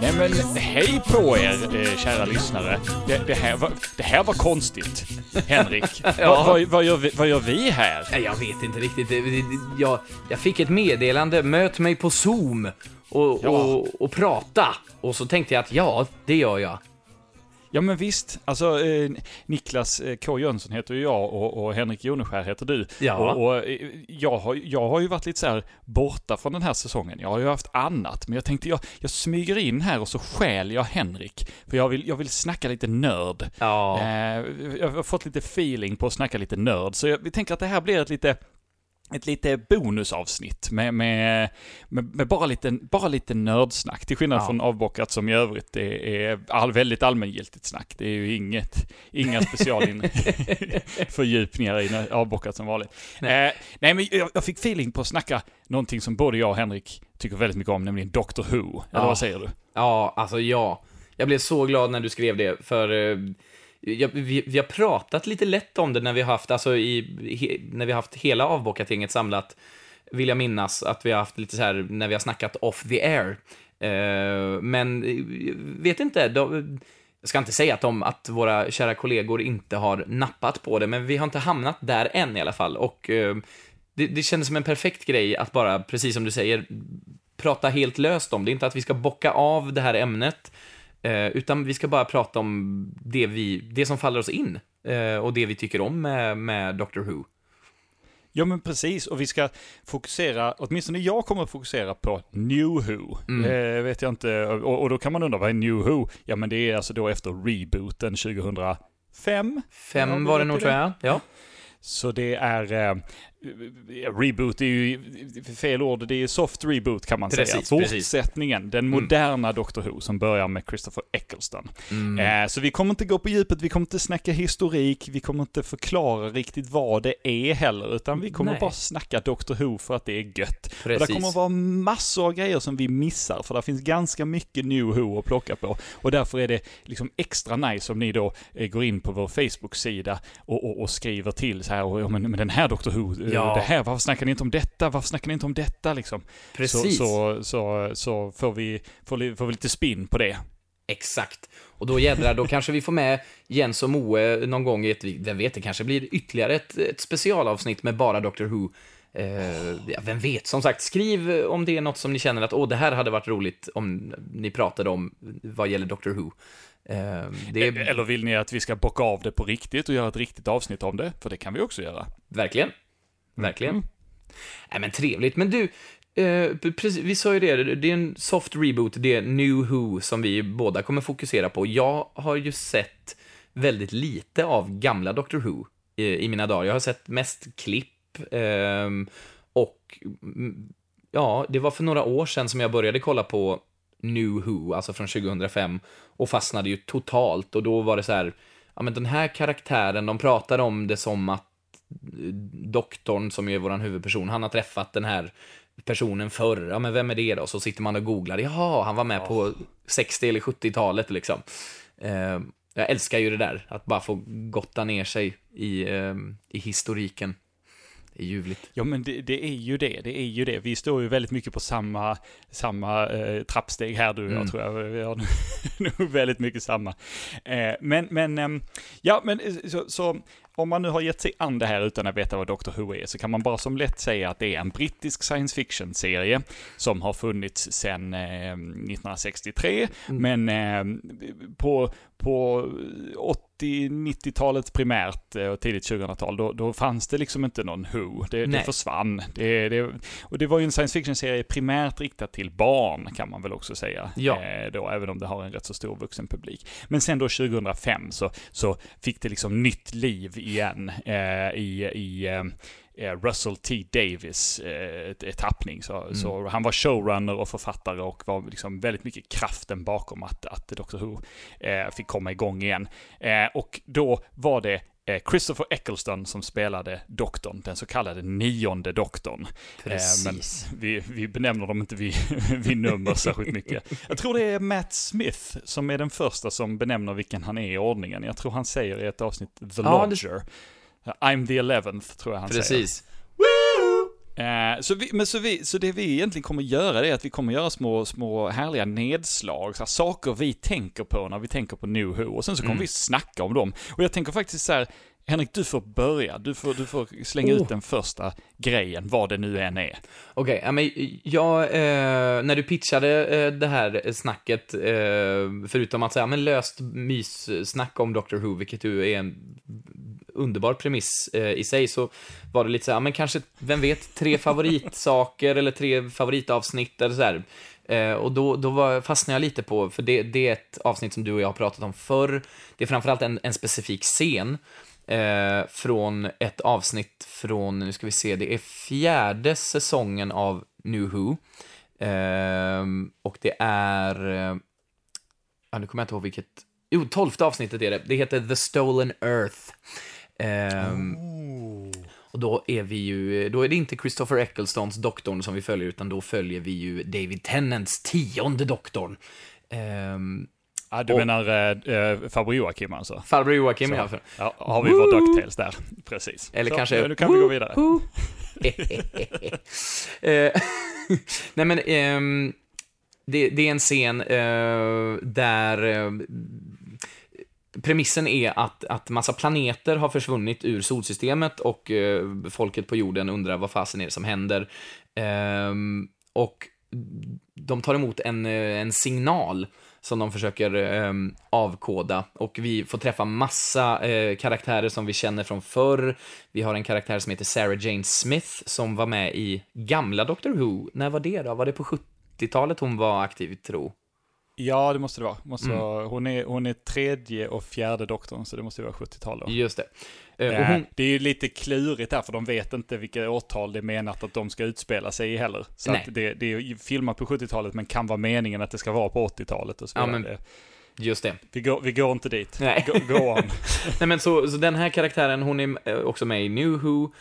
Nej men hej på er eh, kära lyssnare. Det, det, här, var, här var konstigt. Henrik, Ja. vad, vad, vad, gör vi, vad gör vi här? Nej, jag vet inte riktigt. Jag, jag fick ett meddelande, möt mig på Zoom och, Ja. och, och prata. Och så tänkte jag att ja, det gör jag. Ja men visst, alltså eh, Niklas eh, K Jönsson heter ju jag och, och Henrik Joneskär heter du. Ja. Och, och eh, jag, har, jag har ju varit lite så här borta från den här säsongen. Jag har ju haft annat, men jag tänkte jag, jag smyger in här och så stjäl jag Henrik. För jag vill, jag vill snacka lite nörd. Ja. Eh, jag har fått lite feeling på att snacka lite nörd, så jag, vi tänker att det här blir ett lite ett lite bonusavsnitt med, med, med, med bara, lite, bara lite nördsnack. Till skillnad Ja. från avbockat som i övrigt är, är all, väldigt allmängiltigt snack. Det är ju inget, inga specialin fördjupningar i avbockat som vanligt. Nej, eh, nej men jag, jag fick feeling på att snacka någonting som både jag och Henrik tycker väldigt mycket om, nämligen Doctor Who. Eller Ja. vad säger du? Ja, alltså ja. Jag blev så glad när du skrev det, för eh, jag, vi, vi har pratat lite lätt om det när vi har haft, alltså i, he, när vi har haft hela avbockatinget samlat, vill jag minnas att vi har haft lite så här när vi har snackat off the air. Uh, men, eh, vet inte, de, jag ska inte säga att, de, att våra kära kollegor inte har nappat på det, men vi har inte hamnat där än i alla fall. Och uh, det, det kändes som en perfekt grej att bara, precis som du säger, prata helt löst om. Det är inte att vi ska bocka av det här ämnet, eh, utan vi ska bara prata om det, vi, det som faller oss in eh, och det vi tycker om med, med Doctor Who. Ja men precis, och vi ska fokusera, åtminstone jag kommer att fokusera på New Who. Det vet jag inte, och, och då kan man undra vad är New Who? Ja men det är alltså då efter rebooten 2005. Fem var det nog, tror jag. Ja. Så det är, eh, reboot är ju fel ord, det är soft reboot kan man Precis, säga. precis. Fortsättningen, den moderna Doctor Who som börjar med Christopher Eccleston. Mm. Eh, så vi kommer inte gå på djupet, vi kommer inte snacka historik, vi kommer inte förklara riktigt vad det är heller, utan vi kommer Nej. bara snacka Doctor Who för att det är gött. Och det Precis. kommer vara massor av grejer som vi missar, för det finns ganska mycket New Who att plocka på. Och därför är det liksom extra nice om ni då eh, går in på vår Facebook-sida och, och, och skriver till så här, och, men, men den här Doctor Who, eh, Ja. det här, varför snackar ni inte om detta, varför snackar ni inte om detta liksom? Precis. Så, så, så, så får, vi, får, får vi lite spin på det. Exakt. Och då jädrar, då kanske vi får med Jens och Moe någon gång i ett, vem vet, det kanske blir ytterligare ett, ett specialavsnitt med bara Doctor Who. Eh, ja, vem vet, som sagt, skriv om det är något som ni känner att åh, det här hade varit roligt om ni pratade om vad gäller Doctor Who. Eh, det är Eller vill ni att vi ska bocka av det på riktigt och göra ett riktigt avsnitt om det? För det kan vi också göra. verkligen, Mm. verkligen. Mm. Nej, men trevligt. Men du, eh, precis, vi sa ju det, det är en soft reboot, det är New Who som vi båda kommer fokusera på. Jag har ju sett väldigt lite av gamla Doctor Who i, i mina dagar. Jag har sett mest klipp eh, och mm, ja, det var för några år sedan som jag började kolla på New Who, alltså från 2005, och fastnade ju totalt. Och då var det så här, ja men den här karaktären, de pratar om det som att doktorn som är vår huvudperson, han har träffat den här personen förr. Ja, men vem är det då? Så sitter man och googlar. Jaha, han var med på 60 eller 70-talet liksom. Eh, jag älskar ju det där, att bara få gotta ner sig i, eh, i historiken. Det är ljuvligt. Ja men det, det är ju det, det är ju det. Vi står ju väldigt mycket på samma, samma eh, trappsteg här du och jag Mm. tror jag. Vi har nog- nog väldigt mycket samma. Eh, men, men, ehm, ja men eh, så, så om man nu har gett sig an det här utan att veta vad Doctor Who är så kan man bara som lätt säga att det är en brittisk science fiction-serie som har funnits sedan eh, 1963. Men eh, på, på 80-90-talet primärt eh, och tidigt 2000-tal, då, då fanns det liksom inte någon Who. Det, det försvann. Det, det, och det var ju en science fiction-serie primärt riktad till barn, kan man väl också säga. Ja. Eh, då, även om det har en rätt så stor vuxen publik. Men sen då 2005 så, så fick det liksom nytt liv igen eh, i, i, eh, eh, Russell T. Davis eh, tappning. Så, Mm. så han var showrunner och författare och var liksom väldigt mycket kraften bakom att, att Doctor Who eh, fick komma igång igen. Eh, och då var det Christopher Eccleston som spelade doktorn, den så kallade nionde doktorn. Precis. Eh, men vi, vi benämner dem inte vid, vid nummer särskilt mycket. Jag tror det är Matt Smith som är den första som benämner vilken han är i ordningen. Jag tror han säger i ett avsnitt The Ja, det- Lodger. I'm the eleventh, tror jag han säger. Precis. Eh, så, vi, men så, vi, så det vi egentligen kommer göra det är att vi kommer göra små, små härliga nedslag, så här, saker vi tänker på när vi tänker på New Who. Och sen så kommer Mm. vi snacka om dem. Och jag tänker faktiskt så här, Henrik, du får börja. Du får, du får slänga Oh. ut den första grejen, vad det nu än är. Okej, ja, men jag, eh, när du pitchade eh, det här snacket, eh, förutom att säga, men löst myssnack om Doctor Who, vilket ju är en underbar premiss eh, i sig, så var det lite så här, men kanske, vem vet, tre favoritsaker eller tre favoritavsnitt eller så här. Eh, och då, då var, fastnade jag lite på, för det, det är ett avsnitt som du och jag har pratat om förr. Det är framförallt en, en specifik scen eh, från ett avsnitt från, nu ska vi se, det är fjärde säsongen av New Who. Eh, och det är, eh, ja, nu kommer jag inte ihåg vilket, jo, tolfte avsnittet är det. Det heter The Stolen Earth. Ehm, och då är vi ju, då är det inte Christopher Ecclestons doktorn som vi följer, utan då följer vi ju David Tennants tionde doktorn. Ehm, Ja, du Och- menar eh, farbror Joakim alltså? farbror Joakim, Så. ja. För, Ja, har vi vår Ducktails där? Precis. eller så, kanske... Nu kan vi gå vidare. Woo! Eh, Nej, men ehm, det, det är en scen eh, där eh, premissen är att, att massa planeter har försvunnit ur solsystemet och eh, folket på jorden undrar vad fasen är det som händer. Eh, och de tar emot en, eh, en signal som de försöker eh, avkoda och vi får träffa massa eh, karaktärer som vi känner från förr. Vi har en karaktär som heter Sarah Jane Smith som var med i gamla Doctor Who. När var det då? Var det på 70-talet hon var aktiv, tro? Ja, det måste det vara. Måste Mm. vara hon, är, hon är tredje och fjärde doktorn, så det måste vara 70-tal då. Just det. Eh, hon, Det är ju lite klurigt där, för de vet inte vilka årtal det är menat att de ska utspela sig i heller. Så det, det är filmat på 70-talet, men kan vara meningen att det ska vara på 80-talet och så Ja, vidare. men- Det- just det. vi, går, vi går inte dit. Nej. Go, go on. Nej men så, så den här karaktären, hon är eh, också med i New Who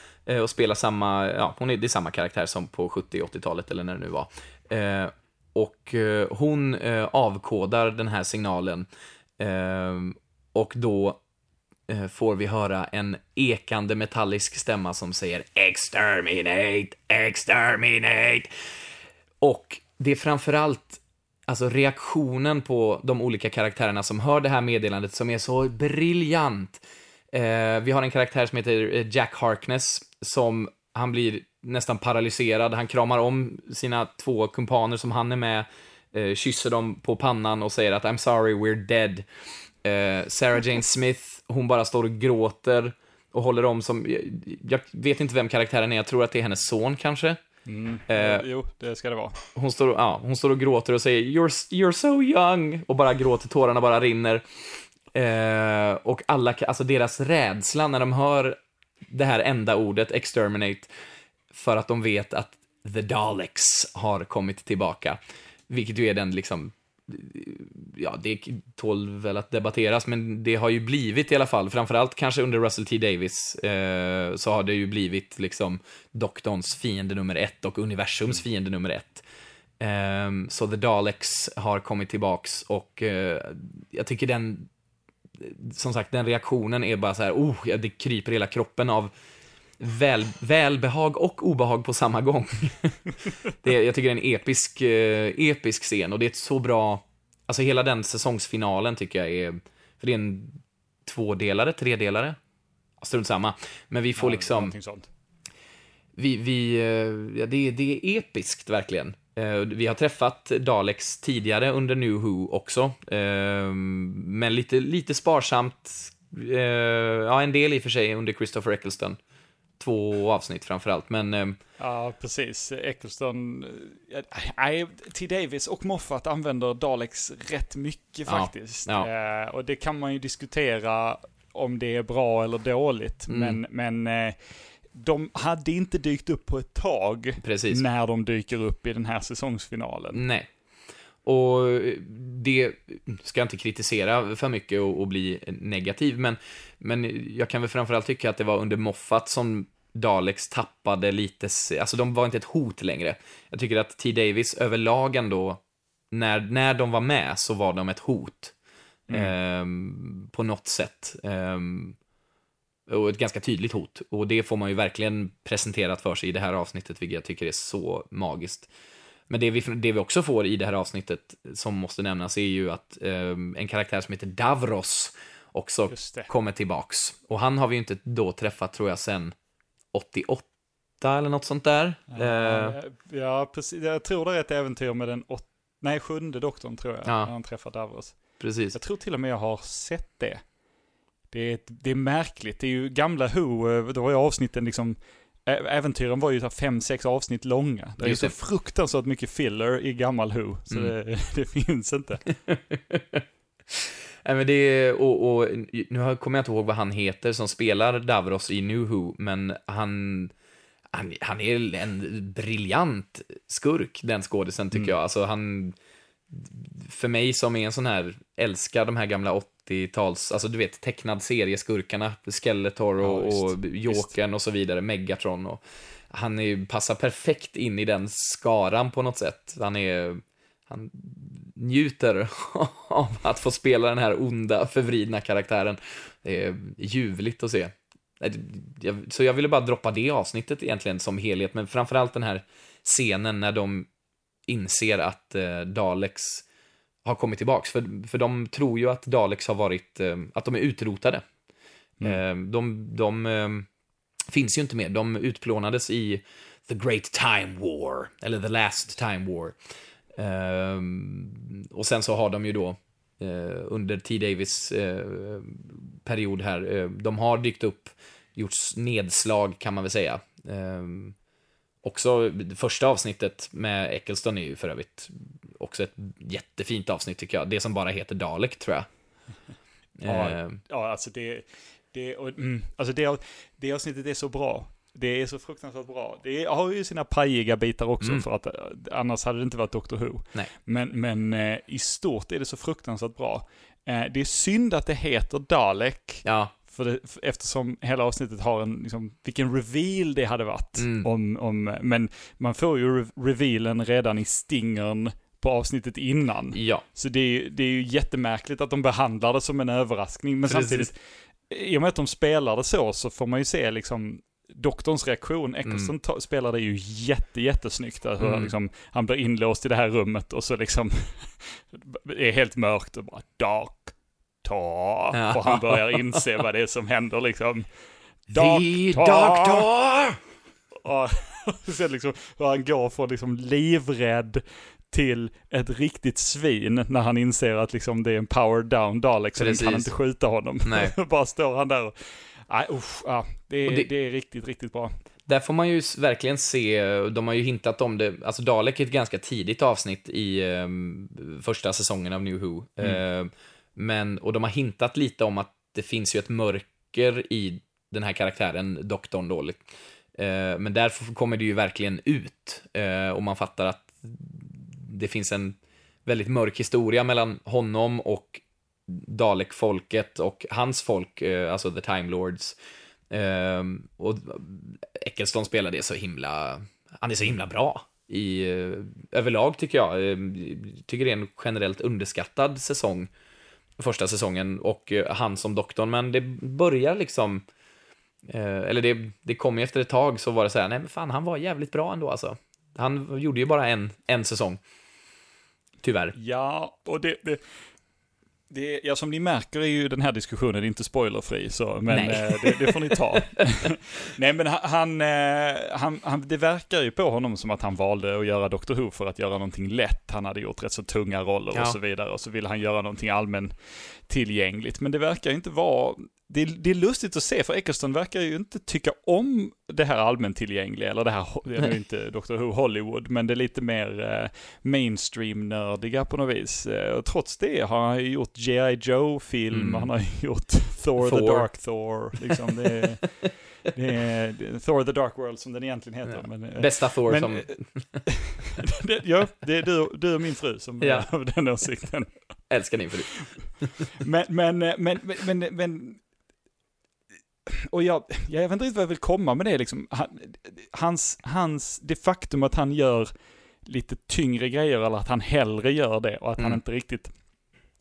och spelar samma, ja, hon är, det är samma karaktär som på 70-80-talet eller när det nu var. Och eh, hon eh, avkodar den här signalen eh, och då får vi höra en ekande metallisk stämma som säger exterminate, exterminate. Och det är framförallt alltså reaktionen på de olika karaktärerna som hör det här meddelandet som är så briljant. Eh, vi har en karaktär som heter Jack Harkness som han blir nästan paralyserad. Han kramar om sina två kumpaner som han är med, eh, kysser dem på pannan och säger att I'm sorry, we're dead. Eh, Sarah Jane Smith, hon bara står och gråter och håller om som, jag, jag vet inte vem karaktären är, jag tror att det är hennes son kanske. Eh, jo, det ska det vara. hon står, ja, hon står och gråter och säger you're, you're so young och bara gråter, tårarna bara rinner. Eh, och alla, alltså deras rädsla när de hör det här enda ordet, exterminate, för att de vet att the Daleks har kommit tillbaka. Vilket ju är den liksom, ja, det tål väl att debatteras, men det har ju blivit i alla fall, framförallt kanske under Russell T Davis, eh, så har det ju blivit liksom doktorns fiende nummer ett och universums fiende nummer ett. Ehm, så The Daleks har kommit tillbaks och eh, jag tycker den, som sagt, den reaktionen är bara så här, oh, det kryper hela kroppen av väl, välbehag och obehag på samma gång. det, är- jag tycker det är en episk, eh, episk scen och det är ett så bra, alltså hela den säsongsfinalen tycker jag är, för det är en tvådelare, tredelare, strunt samma. Men vi får Ja, liksom, vi, vi, eh, ja, det, det är episkt verkligen. Eh, Vi har träffat Daleks tidigare under New Who också, men lite, lite sparsamt. Ja, en del i och för sig under Christopher Eccleston. Två avsnitt framförallt, men eh, Ja, precis. Eccleston, eh, nej, T. Davis och Moffat använder Daleks rätt mycket Ja, faktiskt. ja. Eh, och det kan man ju diskutera om det är bra eller dåligt. Mm. Men, men eh, de hade inte dykt upp på ett tag Precis. när de dyker upp i den här säsongsfinalen. Nej. Och det ska jag inte kritisera för mycket och, och bli negativ, men, men jag kan väl framförallt tycka att det var under Moffat som Daleks tappade lite, alltså de var inte ett hot längre. Jag tycker att T. Davis överlag ändå, när, när de var med så var de ett hot. Ehm, på något sätt. Ehm, och ett ganska tydligt hot. Och det får man ju verkligen presenterat för sig i det här avsnittet, vilket jag tycker är så magiskt. Men det vi, det vi också får i det här avsnittet, som måste nämnas, är ju att ehm, en karaktär som heter Davros också kommer tillbaks. Och han har vi ju inte då träffat, tror jag, sen 88 eller något sånt där. Ja, ja, precis. Jag tror det är ett äventyr med den åt... Nej, sjunde doktorn tror jag, Ja. när han träffar Davros. precis. Jag tror till och med jag har sett det. Det är, det är märkligt. Det är ju gamla Who, eh, då var ju avsnitten liksom, äventyren var ju så fem, sex avsnitt långa. Det är ju så fruktansvärt mycket filler i gammal Who, så Mm. det, det finns inte. Nej, men det är, och, och nu kommer jag inte ihåg vad han heter som spelar Davros i New Who, men han, han, han är en briljant skurk, den skådisen tycker jag. Alltså han, för mig som är en sån här, älskar de här gamla 80-tals, alltså du vet tecknad serieskurkarna, Skeletor och, Ja, och Jokern och så vidare, Megatron och han är, passar perfekt in i den skaran på något sätt. Han är, han njuter av att få spela den här onda, förvridna karaktären. Det är ljuvligt att se. Så jag ville bara droppa det avsnittet egentligen som helhet, men framförallt den här scenen när de inser att eh, Daleks har kommit tillbaks. För, för de tror ju att Daleks har varit, eh, att de är utrotade. Eh, de de eh, finns ju inte mer. De utplånades i The Great Time War, eller The Last Time War. Ehm, och sen så har de ju då eh, under T. Davis eh, period här, eh, de har dykt upp, gjort nedslag kan man väl säga. Också det första avsnittet med Eccleston är ju för övrigt också ett jättefint avsnitt tycker jag. Det som bara heter Dalek tror jag. Ja, Ehm, ja alltså det, det, och, mm, alltså det, det avsnittet är så bra. Det är så fruktansvärt bra. Det har ju sina pajiga bitar också, Mm. för att eh, annars hade det inte varit Doctor Who. Nej. Men, men eh, i stort är det så fruktansvärt bra. Eh, det är synd att det heter Dalek, ja, för det, eftersom hela avsnittet har en, liksom, vilken reveal det hade varit. Mm. Om, om, men man får ju re revealen redan i stingern på avsnittet innan. ja, Så det är, det är ju jättemärkligt att de behandlar det som en överraskning. Men Precis. samtidigt, i och med att de spelar det så, så får man ju se liksom doktorns reaktion. Eccleston ta- spelar det ju jätte, jättesnyggt. Alltså, Mm. liksom, han blir inlåst i det här rummet och så liksom, det är helt mörkt och bara dark, ta. Ja. Och han börjar inse vad det är som händer liksom. The Doctor! Doctor! Och sen liksom hur han går från liksom livrädd till ett riktigt svin när han inser att liksom det är en power down Dalek så den kan Precis. inte skjuta honom. Nej. Bara står han där och, nej usch, ja, det, är, det... det- är riktigt, riktigt bra. Där får man ju verkligen se, de har ju hintat om det, alltså Dalek är ett ganska tidigt avsnitt i ehm, första säsongen av New Who. Mm. Eh, men, och de har hintat lite om att det finns ju ett mörker i den här karaktären, doktorn då. Eh, men därför kommer det ju verkligen ut. Eh, och man fattar att det finns en väldigt mörk historia mellan honom och Dalek-folket och hans folk, eh, alltså The Time Lords. Ehm, och Eccleston spelar det så himla, han är så himla bra. I, eh, överlag tycker jag, ehm, tycker det är en generellt underskattad säsong, första säsongen, och eh, han som doktorn, men det börjar liksom, eh, eller det, det kom ju efter ett tag så var det så här, nej men fan han var jävligt bra ändå alltså. Han gjorde ju bara en, en säsong. Tyvärr. Ja, och det, det, det, ja som ni märker är ju den här diskussionen inte spoilerfri, så, men eh, det, det får ni ta. Nej men han, eh, han, han, det verkar ju på honom som att han valde att göra Doctor Who för att göra någonting lätt. Han hade gjort rätt så tunga roller Ja. och så vidare, och så ville han göra någonting allmän tillgängligt. Men det verkar inte vara, det, det är lustigt att se, för Eccleston verkar ju inte tycka om det här allmäntillgängliga, eller det här, det är inte Doctor Who Hollywood, men det är lite mer eh, mainstream-nördiga på något vis. Eh, Och trots det har han ju gjort G.I. Joe-film, Mm. han har gjort Thor, the Thor. Dark Thor, liksom det är, det är, är Thor the Dark World som den egentligen heter. Ja. Men, eh, Bästa Thor men, som... det, ja, det är du, du och min fru som Ja. är av den åsikten. Älskar din fru. Men, men, eh, men, men, men, men och jag, jag vet inte riktigt vad jag vill komma med det liksom. Han, hans, hans, det faktum att han gör lite tyngre grejer eller att han hellre gör det och att han Mm. inte riktigt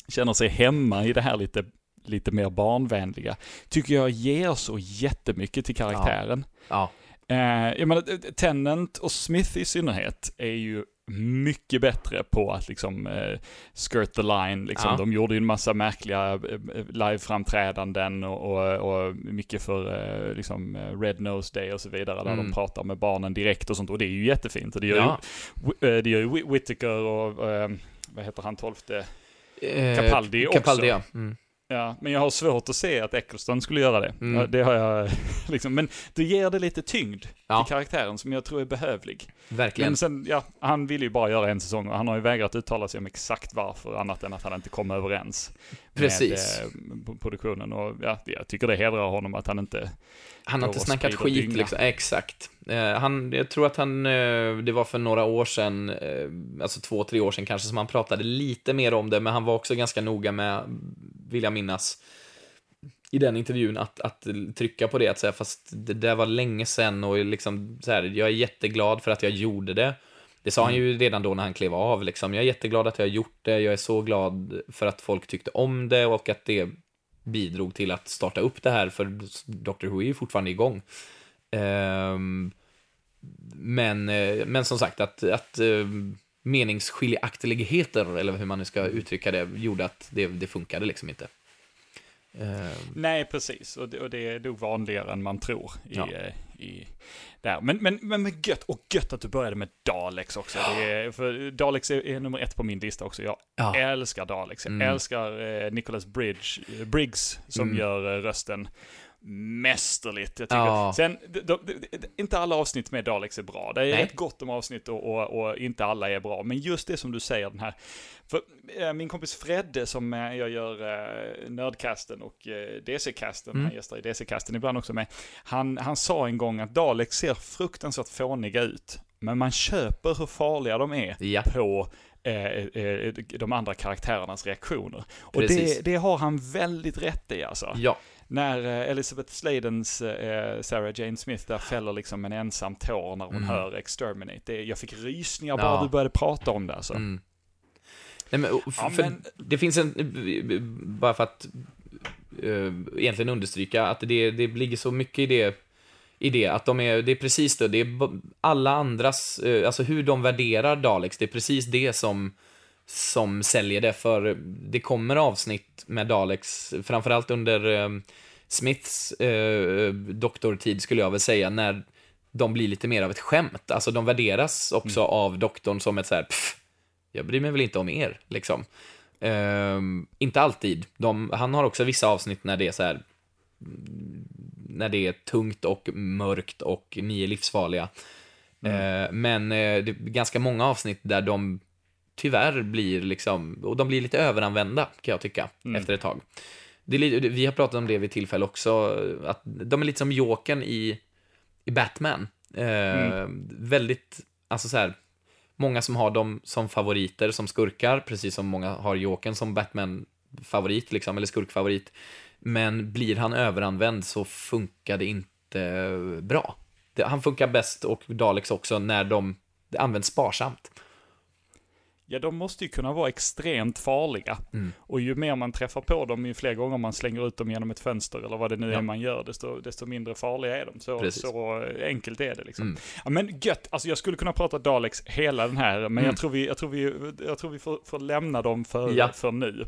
känner sig hemma i det här lite, lite mer barnvänliga, tycker jag ger så jättemycket till karaktären. Ja, Eh, jag menar, Tennant och Smith i synnerhet är ju mycket bättre på att liksom eh, skirt the line. Liksom. Ja. De gjorde ju en massa märkliga eh, liveframträdanden och, och, och mycket för eh, liksom eh, Red Nose Day och så vidare, där Mm. de pratar med barnen direkt och sånt. Och det är ju jättefint. Och det gör ja. ju, eh, det gör ju Whit- Whittaker och, eh, vad heter han, tolfte? Eh, Capaldi också. Capaldi, ja. Mm. Ja, men jag har svårt att se att Eccleston skulle göra det. Mm. Ja, det har jag liksom, men det ger det lite tyngd Ja. till karaktären som jag tror är behövlig. Verkligen. Men sen, ja, han ville ju bara göra en säsong och han har ju vägrat uttala sig om exakt varför, annat än att han inte kom överens Precis. med eh, produktionen. Och ja, jag tycker det hedrar honom att han inte... Han har inte snackat skit liksom. Exakt. Eh, han, jag tror att han, eh, det var för några år sedan, eh, alltså två, tre år sedan kanske, som han pratade lite mer om det, men han var också ganska noga med, vill jag minnas, i den intervjun att, att trycka på det, att säga fast det där var länge sedan och liksom så här, jag är jätteglad för att jag gjorde det. Det sa han ju redan då när han klev av, liksom. Jag är jätteglad att jag har gjort det, jag är så glad för att folk tyckte om det och att det bidrog till att starta upp det här, för Dr. Who är ju fortfarande igång. Ehm, men, eh, men som sagt, att, att eh, meningsskiljaktigheter, eller hur man nu ska uttrycka det, gjorde att det, det funkade liksom inte. Ehm, Nej, precis. Och det, och det är nog vanligare än man tror i, Ja. I där. Men, men, men, men gött, och gött att du började med Daleks också. Är, för Daleks är, är nummer ett på min lista också. Jag Ja. älskar Daleks. Jag Mm. älskar eh, Nicholas Bridge, eh, Briggs som Mm. gör eh, rösten mästerligt. Jag tycker. Ja. Sen, de, de, de, inte alla avsnitt med Daleks är bra. Det är Nej. rätt gott om avsnitt och, och, och inte alla är bra. Men just det som du säger, den här för eh, min kompis Fredde som eh, jag gör eh, Nördcasten och eh, DC-casten, Mm. han gästar i DC-casten ibland också med, han, han sa en gång att Daleks ser fruktansvärt fåniga ut, men man köper hur farliga de är ja, på eh, eh, de andra karaktärernas reaktioner. Och Precis. det, det har han väldigt rätt i alltså. ja, När eh, Elizabeth Sladens eh, Sarah Jane Smith där fäller liksom en ensam tår när hon Mm. hör Exterminate. Det, jag fick rysningar bara Ja. du började prata om det alltså. mm. Nej, men, Ja, men- Det finns en, bara för att uh, egentligen understryka att det, det ligger så mycket i det, i det att de är, det är precis det, det är alla andras, eh, alltså hur de värderar Daleks, det är precis det som, som säljer det, för det kommer avsnitt med Daleks, framförallt under eh, Smiths eh, doktortid skulle jag väl säga, när de blir lite mer av ett skämt. Alltså de värderas också av doktorn som ett så här, pff, jag bryr mig väl inte om er, liksom. Ehm, inte alltid. De, han har också vissa avsnitt när det är så här, mm, när det är tungt och mörkt och ni är livsfarliga. Eh, men eh, det är ganska många avsnitt där de tyvärr blir liksom, och de blir lite överanvända kan jag tycka, efter ett tag. Det är, vi har pratat om det vid tillfälle också, att de är lite som Jokern i, i Batman. Eh, Väldigt, alltså så här, många som har dem som favoriter, som skurkar, precis som många har Jokern som Batman-favorit, liksom, eller skurkfavorit. Men blir han överanvänd så funkar det inte bra. Det, han funkar bäst, och Daleks också, när de det används sparsamt. Ja, de måste ju kunna vara extremt farliga. Mm. Och ju mer man träffar på dem, ju fler gånger man slänger ut dem genom ett fönster eller vad det nu Ja. är man gör, desto, desto mindre farliga är de. Så, Precis. så enkelt är det liksom. Mm. Ja, men gött, alltså jag skulle kunna prata Daleks hela den här, men Mm. jag tror vi, jag tror vi, jag tror vi får, får lämna dem för, Ja. för nu.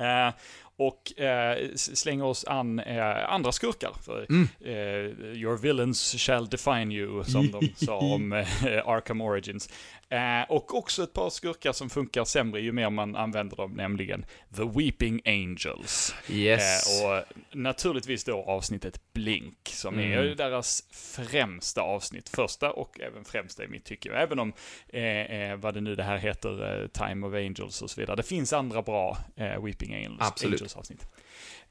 Eh, och eh, slänger oss an eh, andra skurkar. För, Mm. eh, your villains shall define you, som de sa om eh, Arkham Origins. Eh, och också ett par skurkar som funkar sämre ju mer man använder dem, nämligen The Weeping Angels. Yes. Eh, och naturligtvis då avsnittet Blink, som Mm. är deras främsta avsnitt. Första och även främsta i mitt tycke. Även om, eh, eh, vad det nu det här heter, eh, Time of Angels och så vidare. Det finns andra bra Weeping Angels, Absolut. Angels avsnitt.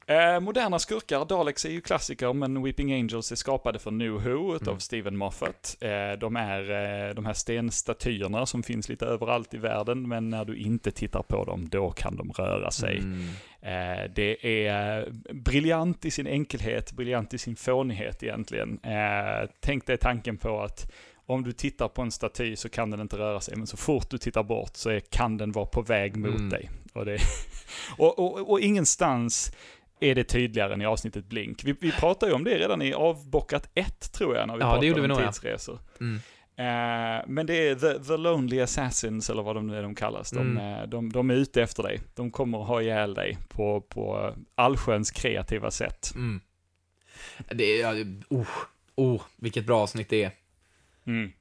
Eh, moderna skurkar, Daleks är ju klassiker, men Weeping Angels är skapade för New Who utav Mm. Stephen Moffat. Eh, de är eh, de här stenstatyerna som finns lite överallt i världen, men när du inte tittar på dem, då kan de röra sig. Mm. Eh, det är briljant i sin enkelhet, briljant i sin fånighet egentligen. Eh, tänk dig tanken på att om du tittar på en staty så kan den inte röra sig, men så fort du tittar bort så är, kan den vara på väg mot Mm. dig. Och, det, och, och, och ingenstans är det tydligare än i avsnittet Blink. Vi, vi pratade ju om det redan i avbockat 1 tror jag, när vi Ja, pratade om nog, ja. tidsresor. Mm. Eh, men det är the, the Lonely Assassins, eller vad de nu är de kallas. De, Mm. eh, de, de är ute efter dig. De kommer att ha ihjäl dig på, på allsköns kreativa sätt. Mm. Det är, ja, oh, oh, vilket bra avsnitt det är. Mm.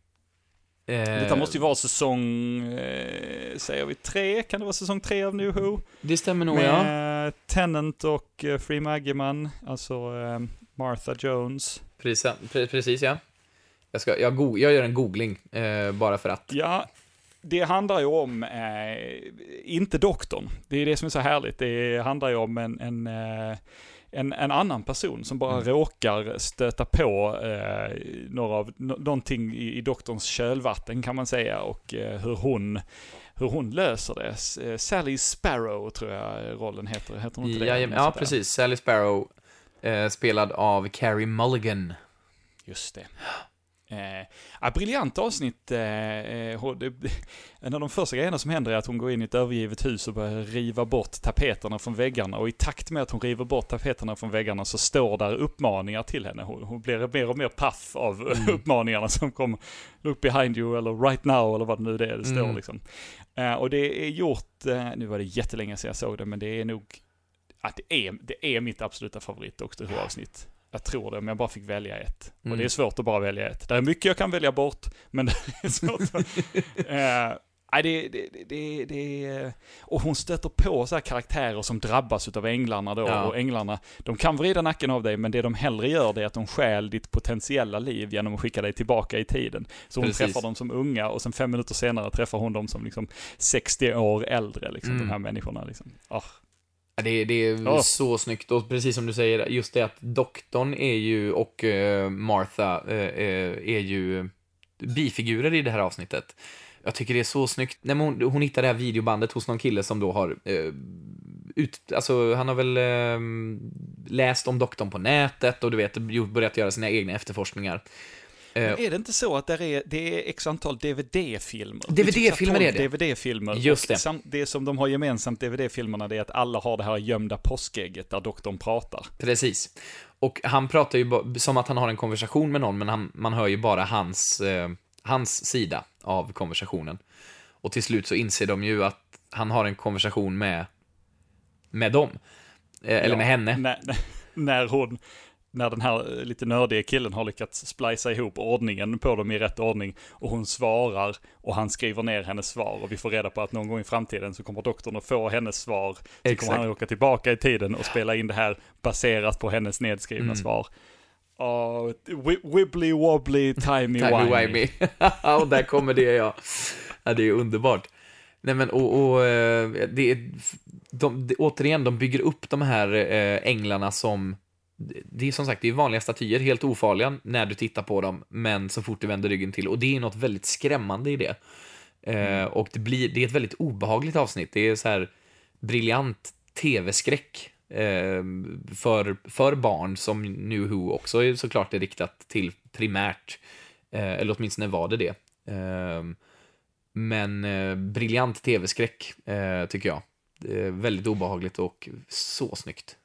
Eh, Detta måste ju vara säsong, eh, säger vi tre? Kan det vara säsong tre av New Who? Det stämmer nog, ja. Med Tennant och eh, Free Maggiman, alltså eh, Martha Jones. Precis, pre- precis ja. Jag, ska, jag, go- jag gör en googling, eh, bara för att. Ja, det handlar ju om, eh, inte doktorn. Det är det som är så härligt. Det handlar ju om en, en, en, en annan person som bara Mm. råkar stöta på eh, några av, nå- någonting i, i doktorns kölvatten kan man säga och eh, hur hon hur hon löser det. Eh, Sally Sparrow tror jag rollen heter. Heter hon inte det? Ja, Något ja, där. precis. Sally Sparrow, eh, spelad av Carrie Mulligan. Just det. Eh, ja, briljant avsnitt. Eh, eh, det, en av de första grejerna som händer är att hon går in i ett övergivet hus och börjar riva bort tapeterna från väggarna. Och i takt med att hon river bort tapeterna från väggarna så står där uppmaningar till henne. Hon, hon blir mer och mer paff av uppmaningarna som kommer. Look behind you eller right now eller vad det nu är det står Mm. liksom. Eh, och det är gjort, eh, nu var det jättelänge sedan jag såg det, men det är nog, att det är, det är mitt absoluta favorit Doctor Who-avsnitt. Jag tror det, om jag bara fick välja ett. Och Mm. det är svårt att bara välja ett. Det är mycket jag kan välja bort, men det är svårt. uh, nej, det, det, det, det. Och hon stöter på så här karaktärer som drabbas av änglarna då. Ja. Och änglarna, de kan vrida nacken av dig, men det de hellre gör det är att de stjäl ditt potentiella liv genom att skicka dig tillbaka i tiden. Så hon Precis. träffar dem som unga och sen fem minuter senare träffar hon dem som liksom 60 år äldre, liksom, Mm. de här människorna. Liksom. Ja, Det, det är Ja. så snyggt och precis som du säger, just det att doktorn är ju och eh, Martha eh, eh, är ju bifigurer i det här avsnittet. Jag tycker det är så snyggt. Nej, hon, hon hittar det här videobandet hos någon kille som då har eh, ut, alltså han har väl eh, läst om doktorn på nätet och du vet, börjat göra sina egna efterforskningar. Eh, Men är det inte så att där är, det är x antal DVD-filmer? DVD-filmer är det. DVD-filmer. Just det. sam- det som de har gemensamt, DVD-filmerna, det är att alla har det här gömda påskägget där doktorn pratar. Precis. Och han pratar ju som att han har en konversation med någon, men han, man hör ju bara hans, eh, hans sida av konversationen. Och till slut så inser de ju att han har en konversation med, med dem. Eh, eller Ja, med henne. När- när hon, när den här eh, lite nördiga killen har lyckats splicea ihop ordningen på dem i rätt ordning och hon svarar och han skriver ner hennes svar och vi får reda på att någon gång i framtiden så kommer doktorn att få hennes svar. Så Exakt. kommer han åka tillbaka i tiden och spela in det här baserat på hennes nedskrivna Mm. svar. Oh, wi- wibbly wobbly timey Timey-wimey. och där kommer det, ja. ja. Det är underbart. Nej men, och, och eh, det är, de, det, återigen, de bygger upp de här eh, änglarna som, det är som sagt, det är vanliga statyer, helt ofarliga när du tittar på dem, men så fort du vänder ryggen till, och det är något väldigt skrämmande i det. Eh, och det blir, det är ett väldigt obehagligt avsnitt, det är så här briljant tv-skräck eh, för, för barn som New Who också är såklart är riktat till primärt, eh, eller åtminstone var det det. Men briljant tv-skräck, tycker jag. Väldigt obehagligt och så snyggt.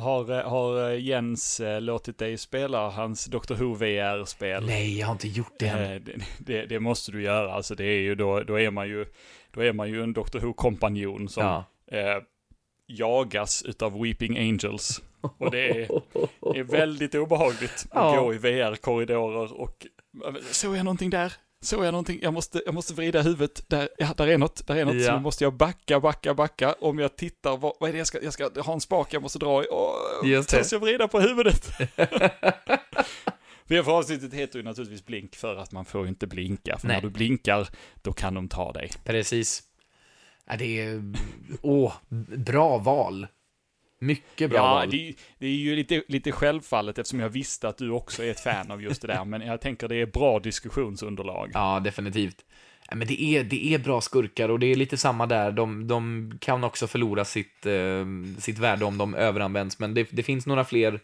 Har, eh, har eh, Jens eh, låtit dig spela hans Dr. Who VR-spel? Nej, jag har inte gjort det än. Det, det, det måste du göra, alltså det är ju då, då är man ju, då är man ju en Dr. Who-kompanjon som Ja. eh, jagas utav Weeping Angels. Och det är, är väldigt obehagligt att Ja. gå i VR-korridorer och såg jag någonting där? Såg jag någonting? Jag måste, jag måste vrida huvudet. Där, ja, där är något, där är något. Så Ja. nu måste jag backa, backa, backa. Om jag tittar, vad, vad är det jag ska, jag ska ha en spak jag måste dra i. Åh, Just det. jag vrida på huvudet? För avsnittet heter ju naturligtvis blink för att man får ju inte blinka. För Nej. när du blinkar, då kan de ta dig. Precis. Ja, det är... Åh, bra val. Mycket bra Ja, val. det, det är ju lite, lite självfallet eftersom jag visste att du också är ett fan av just det där. Men jag tänker det är bra diskussionsunderlag. Ja, definitivt. Men det är, det är bra skurkar och det är lite samma där. De, de kan också förlora sitt, eh, sitt värde om de överanvänds, men det, det finns några fler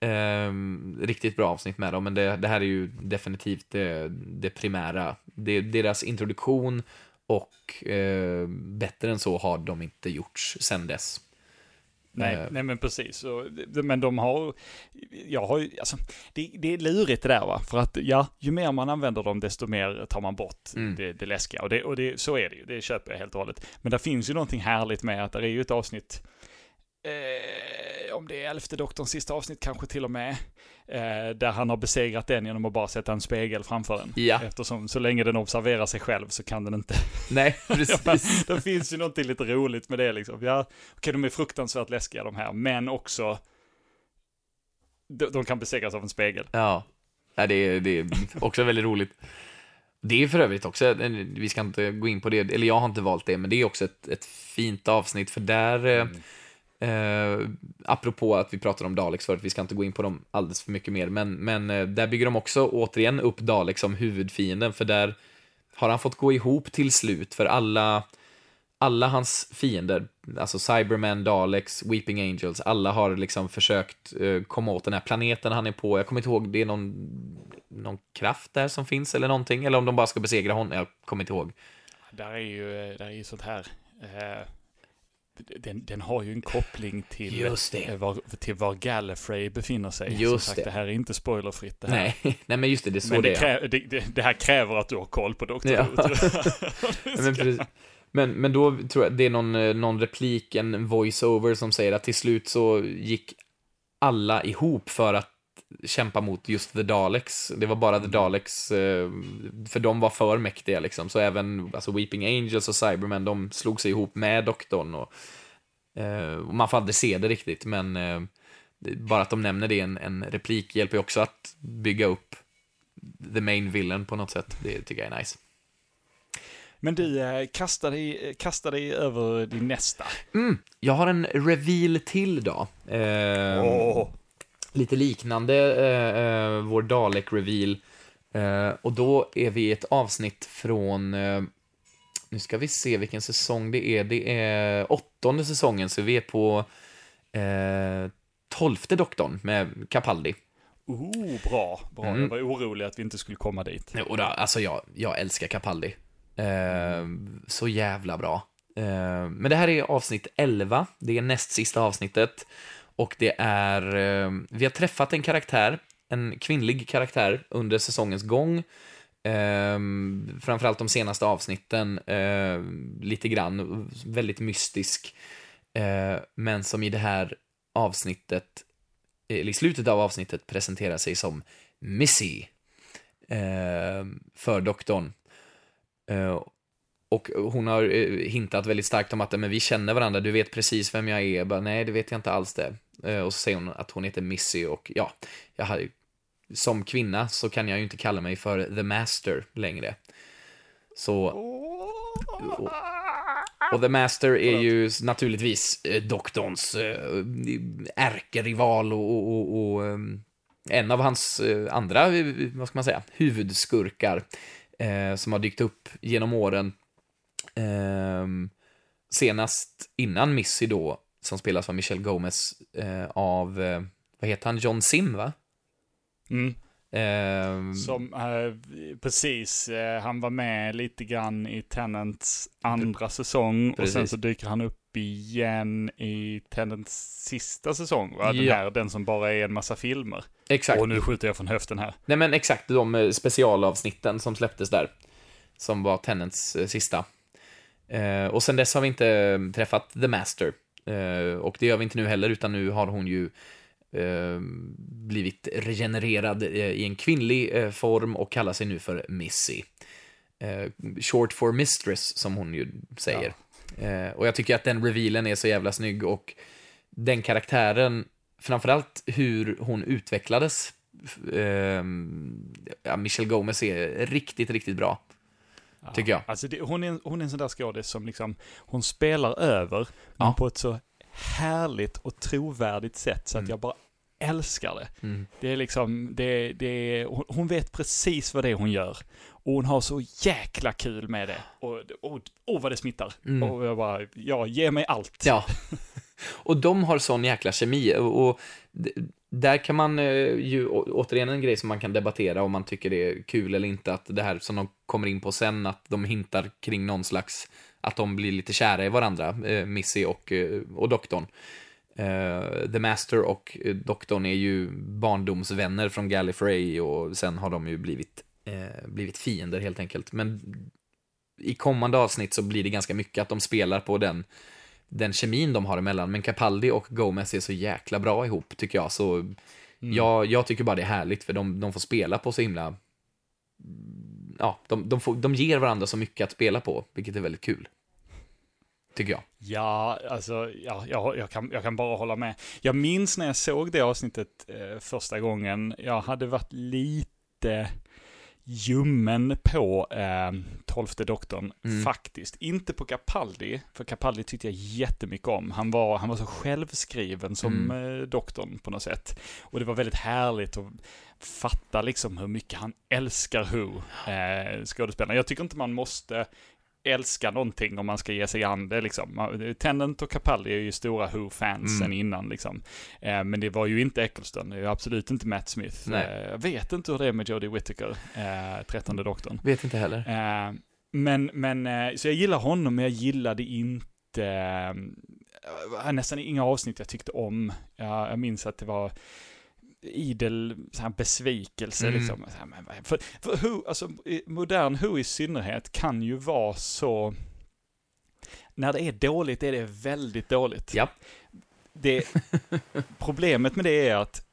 eh, riktigt bra avsnitt med dem, men det, det här är ju definitivt det, det primära. Det, deras introduktion och eh, bättre än så har de inte gjorts sen dess. Nej, Eh. nej men precis. Men de har, jag har ju, alltså, det, det är lurigt det där va. För att ja, ju mer man använder dem desto mer tar man bort Mm. det, det läskiga. Och, det, och det, så är det ju, det köper jag helt och hållet. Men det finns ju någonting härligt med att det är ju ett avsnitt, eh, om det är elfte doktorns sista avsnitt kanske till och med, eh, där han har besegrat den genom att bara sätta en spegel framför den. Ja. Eftersom så länge den observerar sig själv så kan den inte Nej, precis. det finns ju någonting lite roligt med det liksom. Ja, okej, de är fruktansvärt läskiga de här, men också de, de kan besegras av en spegel. Ja, ja det, är, det är också väldigt roligt. Det är för övrigt också, vi ska inte gå in på det, eller jag har inte valt det, men det är också ett, ett fint avsnitt, för där, eh, eh, apropå att vi pratar om Daleks förut, vi ska inte gå in på dem alldeles för mycket mer, men, men eh, där bygger de också återigen upp Daleks som huvudfienden, för där har han fått gå ihop till slut, för alla, alla hans fiender, alltså Cybermen, Daleks, Weeping Angels, alla har liksom försökt eh, komma åt den här planeten han är på. Jag kommer inte ihåg, det är någon, någon kraft där som finns eller någonting, eller om de bara ska besegra honom, jag kommer inte ihåg. Där är ju, eh, där är ju sånt här, eh, den, den har ju en koppling till, eh, var, till var Gallifrey befinner sig. Just sagt, det. det här är inte spoilerfritt det här. Nej, nej men just det, det är så Men det är. det, det, här kräver att du har koll på Dr. Ja. Men, men, men då tror jag det är någon, eh, någon replik, en voice-over som säger att till slut så gick alla ihop för att kämpa mot just The Daleks. Det var bara The Daleks, eh, för de var för mäktiga liksom. Så även alltså Weeping Angels och Cybermen, de slog sig ihop med doktorn. Och, eh, och man får aldrig se det riktigt, men eh, bara att de nämner det i en, en replik hjälper ju också att bygga upp the main villain på något sätt. Det tycker jag är nice. Men du, kasta dig, kasta dig över din nästa. Mm, jag har en reveal till då. Eh, Åh. Lite liknande eh, eh, vår Dalek-reveal. Eh, och då är vi i ett avsnitt från, eh, nu ska vi se vilken säsong det är. Det är åttonde säsongen, så vi är på eh, tolfte doktorn med Capaldi. Oh, bra, bra. Mm. Jag var orolig att vi inte skulle komma dit. Och då, alltså jag, jag älskar Capaldi. Eh, så jävla bra. Men det här är avsnitt 11, det är näst sista avsnittet. Och det är, eh, vi har träffat en karaktär, en kvinnlig karaktär under säsongens gång. Eh, framförallt de senaste avsnitten, eh, lite grann, väldigt mystisk. Eh, men som i det här avsnittet, eller i slutet av avsnittet presenterar sig som Missy eh, för doktorn. Eh, och hon har eh, hintat väldigt starkt om att men vi känner varandra, du vet precis vem jag är. Jag bara, Nej, det vet jag inte alls det. Eh, och så säger hon att hon heter Missy och ja, jag har, som kvinna så kan jag ju inte kalla mig för The Master längre. Så, och, och The Master är ju naturligtvis eh, doktorns ärkerival och, och, och, en av hans andra, vad ska man säga, huvudskurkar som har dykt upp genom åren. Eh, senast innan Missy då, som spelas av Michelle Gomez eh, av, eh, vad heter han, John Sim va? Mm. Eh, Som, eh, precis, eh, han var med lite grann i Tenants andra säsong och sen Precis. så dyker han upp igen i Tenants sista säsong, va? Den Ja. här, den som bara är en massa filmer. exakt. Och nu skjuter jag från höften här. Nej men exakt, de specialavsnitten som släpptes där. Som var Tenants sista. Eh, och sen dess har vi inte eh, träffat The Master. Eh, och det gör vi inte nu heller, utan nu har hon ju eh, blivit regenererad eh, i en kvinnlig form och kallar sig nu för Missy. Short for mistress, som hon ju säger. Eh, och jag tycker att den revealen är så jävla snygg och den karaktären, framförallt hur hon utvecklades. ja, Michelle Gomez är riktigt, riktigt bra. Tycker jag. Alltså det, hon, är, en- hon är en sån där skådis som liksom, hon spelar över, men Ja. på ett så härligt och trovärdigt sätt så att Mm. jag bara älskar det. Mm. Det är liksom, det, det hon- vet precis vad det är hon gör. Och hon har så jäkla kul med det. Och, och, och vad det smittar. Mm. Och jag bara, ja, ge mig allt. Ja. Och de har sån jäkla kemi. Och, och där kan man eh, ju, återigen en grej som man kan debattera om man tycker det är kul eller inte, att det här som de kommer in på sen, att de hintar kring någon slags, att de blir lite kära i varandra, eh, Missy och, eh, och doktorn. The Master och doktorn är ju barndomsvänner från Gallifrey och sen har de ju blivit, blivit fiender helt enkelt. Men i kommande avsnitt så blir det ganska mycket att de spelar på den den kemin de har emellan, men Capaldi och Gomez är så jäkla bra ihop, tycker jag. Så jag, jag tycker bara det är härligt, för de, de får spela på så himla... Ja, de, de, får, de ger varandra så mycket att spela på, vilket är väldigt kul. Tycker jag. Ja, alltså, ja, jag, jag, kan, jag kan bara hålla med. Jag minns när jag såg det avsnittet eh, första gången, jag hade varit lite ljummen på eh, tolfte doktorn, Mm. faktiskt. Inte på Capaldi, för Capaldi tyckte jag jättemycket om. Han var, han var så självskriven som Mm. eh, doktorn på något sätt. Och det var väldigt härligt att fatta liksom hur mycket han älskar Who, eh, skådespelaren. Jag tycker inte man måste älska någonting om man ska ge sig an det liksom. Tennant och Capaldi är ju stora Who-fans Mm. innan liksom. Eh, men det var ju inte Eccleston, det är ju absolut inte Matt Smith. Eh, jag vet inte hur det är med Jodie Whittaker, eh, trettonde doktorn. Vet inte heller. Eh, men, men, eh, så jag gillar honom, men jag gillade inte, eh, nästan inga avsnitt jag tyckte om. Jag, jag minns att det var idel så här, besvikelse Mm. liksom. Så här, men, för, för Who, alltså modern Who i synnerhet kan ju vara så, när det är dåligt är det väldigt dåligt. Ja. Det, problemet med det är att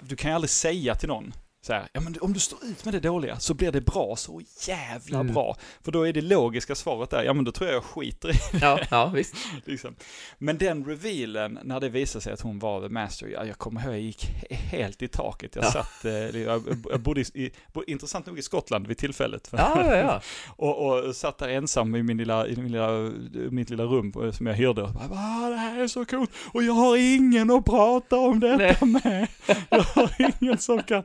du kan ju aldrig säga till någon så här, ja men om du står ut med det dåliga så blir det bra, så jävla Mm. bra. För då är det logiska svaret där, ja men då tror jag jag skiter i Ja, ja visst. liksom. Men den revealen, när det visade sig att hon var the master, ja, jag kommer ihåg, jag gick he- helt i taket. Jag Ja. satt, eh, jag, jag bodde i, intressant nog i Skottland vid tillfället. Ja, ja, och, och satt där ensam i, min lilla, i min lilla, mitt lilla rum eh, som jag hyrde. Och bara, "Ah, det här är så coolt! Och jag har ingen att prata om detta med. Jag har ingen som kan...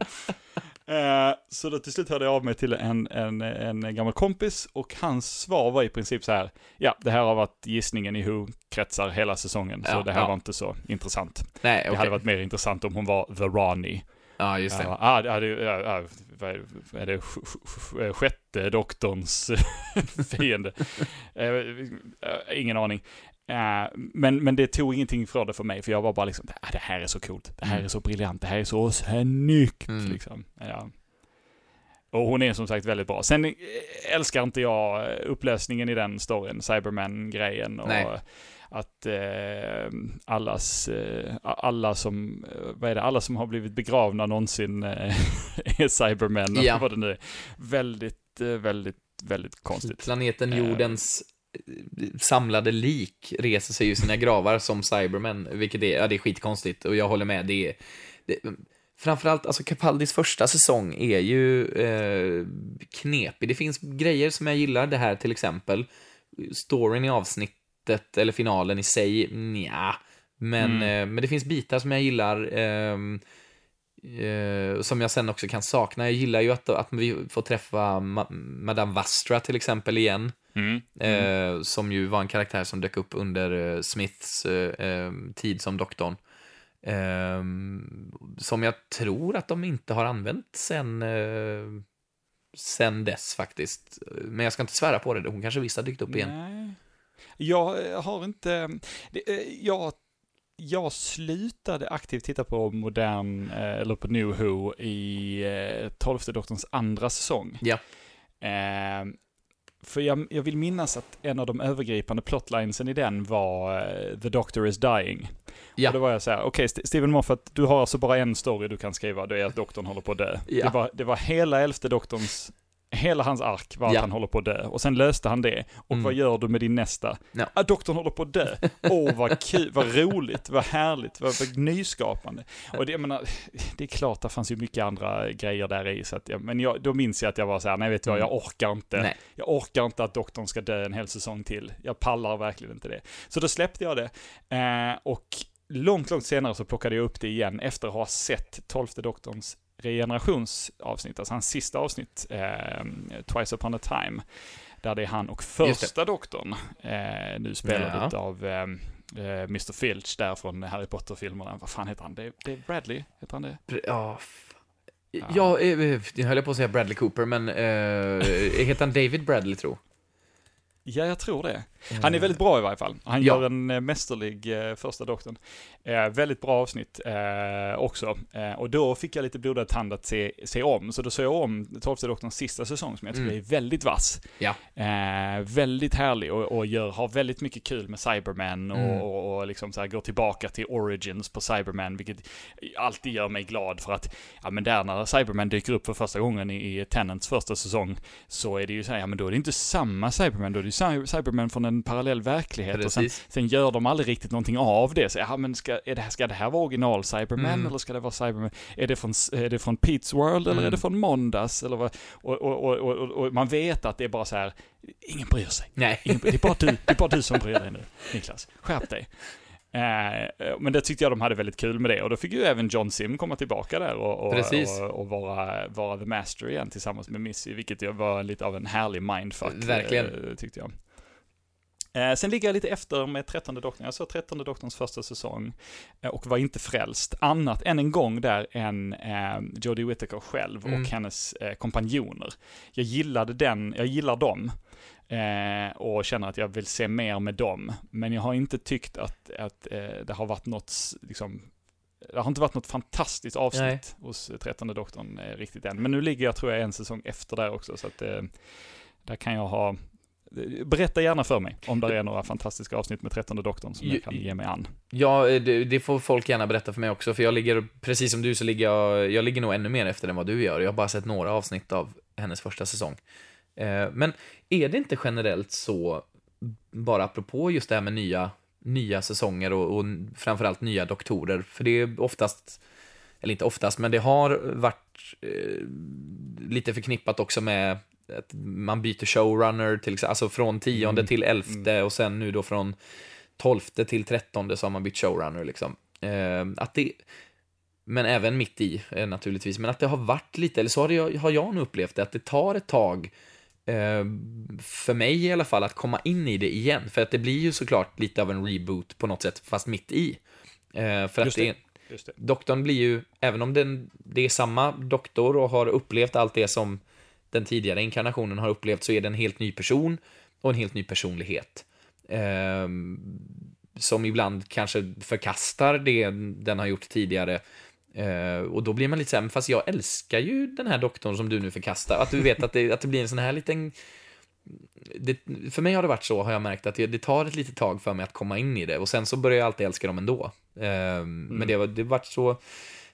Eh, så då till slut hörde jag av mig till en, en, en gammal kompis och hans svar var i princip så här, ja, det här har varit gissningen i Who-kretsar hela säsongen, så Ja, det här ja. var inte så intressant. Nej, Det okej. hade varit mer intressant om hon var The Ronnie. Ja, just det. Ja, ah, det är det, vad är det sj- sjätte doktorns fiende? Eh, eh, ingen aning. Eh, men, men det tog ingenting från det för mig, för jag var bara liksom, ah, det här är så coolt, det här Mm. är så briljant, det här är så snyggt, Mm. liksom. Ja. Och hon är som sagt väldigt bra. Sen eh, älskar inte jag eh, upplösningen i den storyn, Cyberman-grejen och Nej. att eh, allas, eh, alla som, vad är det, alla som har blivit begravna någonsin eh, är Cybermen, Ja. vad det nu är. Väldigt, väldigt, väldigt konstigt. Planeten jordens samlade lik reser sig ur sina gravar som Cybermen, vilket är, ja, det är skitkonstigt och jag håller med. Det är, det, framförallt, alltså Capaldis första säsong är ju eh, knepig. Det finns grejer som jag gillar, det här till exempel. Storyn i avsnittet, eller finalen i sig, nja. Men, Mm. eh, men det finns bitar som jag gillar. eh, som jag sen också kan sakna. Jag gillar ju att, att vi får träffa Ma Madame Vastra till exempel igen. Mm. Eh, som ju var en karaktär som dök upp under eh, Smiths eh, eh, tid som doktorn. Eh, som jag tror att de inte har använt sen, eh, sen dess faktiskt. Men jag ska inte svära på det, hon kanske visst har dykt upp igen. Nej. Jag eh, har inte, jag, jag slutade aktivt titta på modern, eller på New Who i tolfte doktorns andra säsong. Ja. För jag, jag vill minnas att en av de övergripande plotlinesen i den var eh, The Doctor is dying. Ja. Och då var jag så här, okej St- Steven Moffat, du har alltså bara en story du kan skriva, det är att doktorn håller på att dö. Ja. Det, var, det var hela elfte doktorns Hela hans ark var att Ja. han håller på att dö. Och sen löste han det. Och Mm. vad gör du med din nästa? Ja. Ah, doktorn håller på att dö. Åh, vad kul, vad roligt, vad härligt, vad, vad nyskapande. Och det, jag menar, det är klart, det fanns ju mycket andra grejer där i. Så att jag, men jag, då minns jag att jag var så här, nej vet du vad, jag orkar inte. Nej. Jag orkar inte att doktorn ska dö en hel säsong till. Jag pallar verkligen inte det. Så då släppte jag det. Eh, och långt, långt senare så plockade jag upp det igen efter att ha sett tolfte doktorns regenerationsavsnitt, alltså hans sista avsnitt, eh, Twice upon a time, där det är han och första doktorn, eh, nu spelad Ja. av eh, eh, Mr. Filch där från Harry Potter-filmerna. Vad fan heter han? Det är, det är Bradley, heter han det? Ja, ja, eh, jag höll på att säga Bradley Cooper, men eh, heter han David Bradley, tro? Ja, jag tror det. Han är väldigt bra i varje fall. Han Ja. gör en eh, mästerlig eh, första doktorn. Eh, väldigt bra avsnitt eh, också. Eh, och då fick jag lite blodad tand att se, se om. Så då såg jag om tolfte doktorns sista säsong som jag tycker Mm. är väldigt vass. Ja. Eh, väldigt härlig och, och gör, har väldigt mycket kul med Cyberman och, Mm. och, och liksom så här går tillbaka till Origins på Cyberman, vilket alltid gör mig glad för att, ja men där när Cyberman dyker upp för första gången i, i Tenants första säsong, så är det ju så här, ja men då är det inte samma Cyberman, då är det ju Cy- Cyberman från en parallell verklighet. Och sen, Precis. sen gör de aldrig riktigt någonting av det. Så, ja, men ska, är det här, ska det här vara original Cyberman Mm. eller ska det vara Cyberman? Är det från, är det från Pete's World eller Mm. är det från Måndags? Eller vad? Och, och, och, och man vet att det är bara så här, ingen bryr sig. Nej. Ingen, det, är bara du, det är bara du som bryr dig nu, Niklas. Skärp dig. Eh, men det tyckte jag de hade väldigt kul med det. Och då fick ju även John Sim komma tillbaka där och, och, och, och vara, vara the master igen tillsammans med Missy, vilket var lite av en härlig mindfuck. Verkligen. eh, tyckte jag. Eh, sen ligger jag lite efter med trettonde doktorn. Jag såg trettonde doktorns första säsong eh, och var inte frälst. Annat än en gång där än eh, Jodie Whittaker själv Mm. och hennes eh, kompanjoner. Jag gillade den, jag gillar dem. Eh, och känner att jag vill se mer med dem. Men jag har inte tyckt att, att eh, det har varit något, liksom, det har inte varit något fantastiskt avsnitt Nej. hos trettonde doktorn eh, riktigt än. Men nu ligger jag, tror jag, en säsong efter där också. Så att eh, där kan jag ha, berätta gärna för mig om det är några fantastiska avsnitt med trettonde doktorn som jag kan ge mig an. Ja, det, det får folk gärna berätta för mig också, för jag ligger, precis som du, så ligger jag, jag ligger nog ännu mer efter än vad du gör. Jag har bara sett några avsnitt av hennes första säsong. Eh, Men är det inte generellt så, bara apropå just det här med nya, nya säsonger och, och framförallt nya doktorer, för det är oftast, eller inte oftast, men det har varit eh, lite förknippat också med att man byter showrunner, till alltså från tionde Mm. till elfte och sen nu då från tolfte till trettonde så har man bytt showrunner liksom. Eh, att det, men även mitt i eh, naturligtvis, men att det har varit lite, eller så har, det, har jag nog upplevt det, att det tar ett tag eh, för mig i alla fall att komma in i det igen. För att det blir ju såklart lite av en reboot på något sätt, fast mitt i. Eh, för att Just det, det. Det. doktorn blir ju, även om den, det är samma doktor och har upplevt allt det som den tidigare inkarnationen har upplevt, så är det en helt ny person och en helt ny personlighet. Ehm, som ibland kanske förkastar det den har gjort tidigare. Eh, och då blir man lite så här, "Men fast jag älskar ju den här doktorn som du nu förkastar. Att du vet att det, att det blir en sån här liten... Det, för mig har det varit så, har jag märkt, att det, det tar ett litet tag för mig att komma in i det. Och sen så börjar jag alltid älska dem ändå. Eh, Men det var det vart så...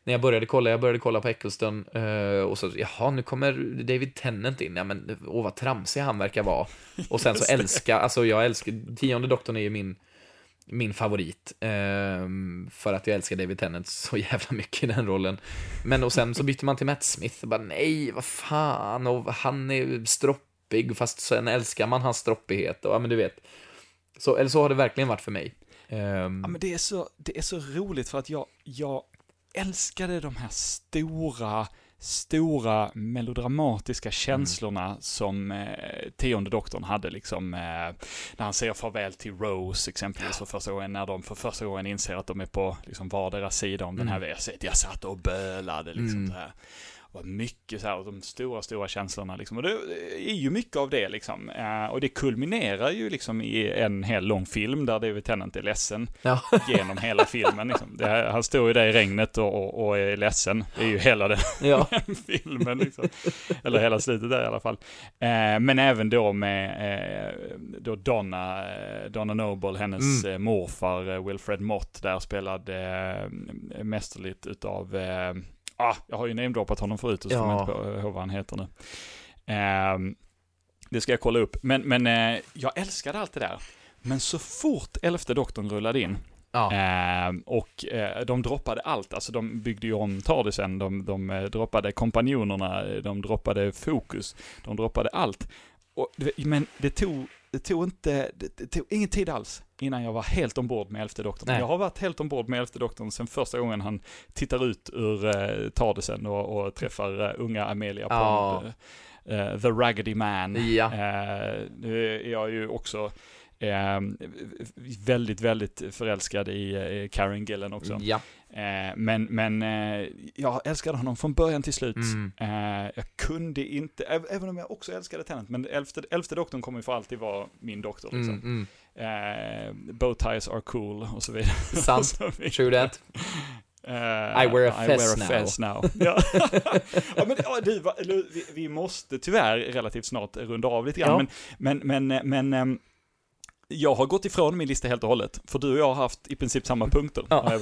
När jag började kolla, jag började kolla på Eccleston eh, och så, jaha, nu kommer David Tennant in. Ja, men åh, vad tramsig han verkar vara. Och sen så älska, alltså jag älskar, tionde doktorn är ju min min favorit. ehm, för att jag älskar David Tennant så jävla mycket i den rollen. Men och sen så bytte man till Matt Smith och bara nej, vad fan, och han är stroppig, fast sen älskar man hans stroppighet. Och, ja, men du vet. Så, eller så har det verkligen varit för mig. Ehm, Ja, men det är så, det är så roligt för att jag, jag älskade de här stora, stora melodramatiska känslorna som eh, tionde doktorn hade liksom, eh, när han säger farväl till Rose exempelvis för första gången, när de för första gången inser att de är på liksom vardera sida om den här väsen. Jag satt och bölade liksom Mm. så här. Var mycket så här, de stora, stora känslorna liksom. Och det är ju mycket av det liksom. Eh, och det kulminerar ju liksom i en hel lång film där David Tennant är ledsen ja. genom hela filmen. Liksom. Det, han står ju där i regnet och, och, och är ledsen. Det är ju hela den ja. filmen. Liksom. Eller hela slutet där i alla fall. Eh, men även då med eh, då Donna, Donna Noble, hennes Mm. morfar Wilfred Mott, där spelad eh, mästerligt utav, ah, jag har ju namedroppat honom förut och så kommer jag Ja. inte på- vad han heter nu. Ehm, det ska jag kolla upp. Men, men eh, jag älskade allt det där. Men så fort elfte doktorn rullade in, Ja. Ehm, och eh, de droppade allt, alltså de byggde ju om Tardisen, de, de eh, droppade kompanjonerna, eh, de droppade fokus, de droppade allt. Och, men det tog, det tog inte, det, tog ingen tid alls innan jag var helt ombord med elfte doktorn. Nej. Jag har varit helt ombord med elfte doktorn sen första gången han tittar ut ur eh, Tardisen och, och träffar eh, unga Amelia Ja. Pond, eh, The Raggedy Man. Ja. Eh, nu är jag ju också eh, väldigt, väldigt förälskad i eh, Karen Gillen också. Ja. Eh, men men eh, jag älskade honom från början till slut. Mm. Eh, jag kunde inte, äv- även om jag också älskade Tennant, men elfte, elfte doktorn kommer ju för alltid vara min doktor. Liksom. Mm, mm. Eh, bow ties are cool och så vidare. Sant. Så vidare. True that. Eh, I wear a fez now. fez now. ja. ja, men, ja, du, vi, vi måste tyvärr relativt snart runda av lite grann, Ja. men, men, men, men ehm, jag har gått ifrån min lista helt och hållet, för du och jag har haft i princip samma punkter, Ja. har jag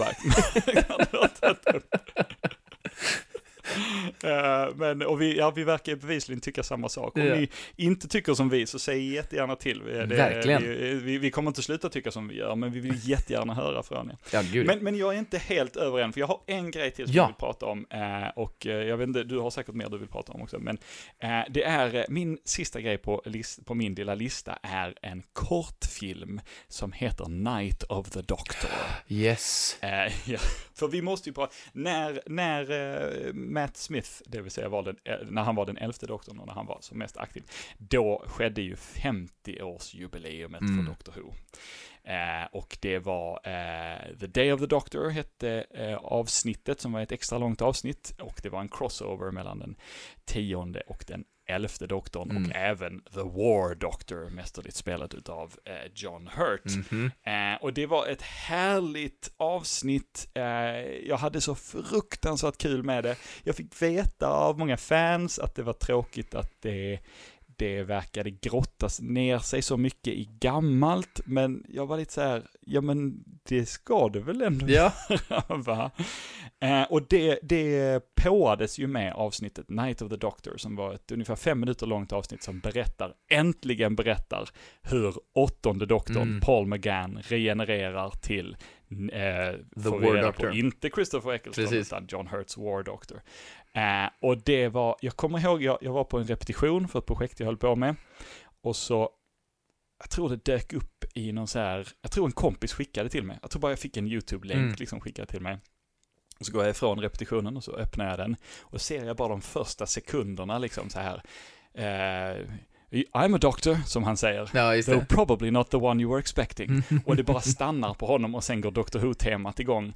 Eh, Men, och vi, ja, vi verkar bevisligen tycka samma sak. Om Ja. ni inte tycker som vi, så säg jättegärna till. Det, Verkligen. Vi, vi, vi kommer inte sluta tycka som vi gör, men vi vill jättegärna höra från er. Ja, gud. Men, men jag är inte helt över än, för jag har en grej till som Ja. jag vill prata om. Eh, och eh, jag vet inte, du har säkert mer du vill prata om också. Men det är, min sista grej på, list, på min lilla lista är en kortfilm som heter Night of the Doctor. Yes. Ja, för vi måste ju prata, när, när Matt Smith, det vill säga var den, eh, när han var den elfte doktorn och när han var som mest aktiv, då skedde ju 50-årsjubileumet Mm. för Doctor Who. Eh, och det var eh, The Day of the Doctor hette eh, avsnittet som var ett extra långt avsnitt och det var en crossover mellan den tionde och den elfte doktorn Mm. och även The War Doctor, mästerligt spelat utav eh, John Hurt. Mhm. Eh, och det var ett härligt avsnitt. Eh, jag hade så fruktansvärt kul med det. Jag fick veta av många fans att det var tråkigt att det, det verkade grottas ner sig så mycket i gammalt. Men jag var lite så här, ja men det ska det väl ändå Ja. Va? Eh, och det, det påades ju med avsnittet Night of the Doctor, som var ett ungefär fem minuter långt avsnitt som berättar, äntligen berättar, hur åttonde doktorn, Mm. Paul McGann, regenererar till eh, The War Doctor. På, inte Christopher Eccleston, Precis. utan John Hurts War Doctor. Eh, och det var, jag kommer ihåg, jag, jag var på en repetition för ett projekt jag höll på med, och så jag tror det dök upp i någon så här, jag tror en kompis skickade till mig. Jag tror bara jag fick en YouTube-länk Mm. liksom skickad till mig. Och så går jag ifrån repetitionen och så öppnar jag den. Och ser jag bara de första sekunderna liksom så här. Eh, I'm a doctor, som han säger. Ja, just Though probably not the one you were expecting. Och det bara stannar på honom och sen går Doctor Who-temat igång.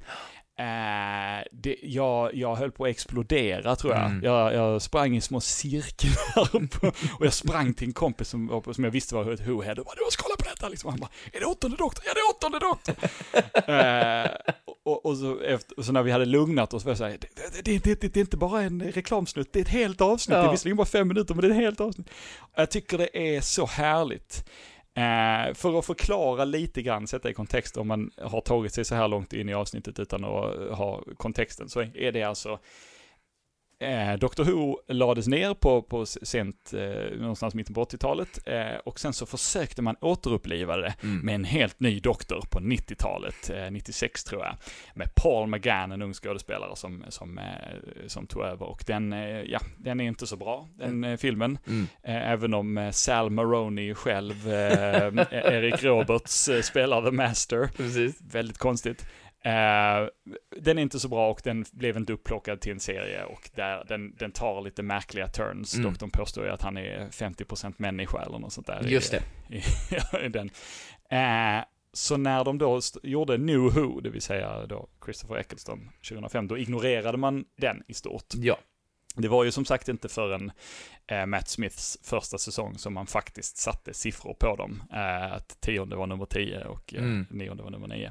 Eh, det, jag, jag höll på att explodera tror jag. Mm. jag. Jag sprang i små cirklar på, och jag sprang till en kompis som, som jag visste var ett Who-head och bara du måste kolla på detta liksom. Han bara, är det åttonde doktorn? Ja det är åttonde doktorn! eh, och, och, så efter, så när vi hade lugnat oss var jag såhär, det, det, det, det, det är inte bara en reklamsnutt, det är ett helt avsnitt. Det är Ja. visserligen bara fem minuter men det är ett helt avsnitt. Jag tycker det är så härligt. Eh, för att förklara lite grann, sätta i kontext om man har tagit sig så här långt in i avsnittet utan att ha kontexten, så är det alltså Eh, Doctor Who lades ner på, på sent, eh, någonstans mitten på 80-talet, eh, och sen så försökte man återuppliva det Mm. med en helt ny doktor på 90-talet, eh, 96 tror jag, med Paul McGann, en ung skådespelare som, som, eh, som tog över. Och den, eh, ja, den är inte så bra, den eh, filmen. Mm. Även om Sal Maroney själv, Eric Roberts, spelar The Master. Precis. Väldigt konstigt. Eh, den är inte så bra och den blev inte upplockad till en serie och där, den, den tar lite märkliga turns. Mm. Doktorn påstår ju att han är 50% människa eller något sånt där. i- Just det. i, i den. Eh, så när de då gjorde New Who, det vill säga då Christopher Eccleston 2005, då ignorerade man den i stort. Ja. Det var ju som sagt inte förrän eh, Matt Smiths första säsong som man faktiskt satte siffror på dem. Eh, att tionde var nummer 10 och eh, Mm. nionde var nummer 9.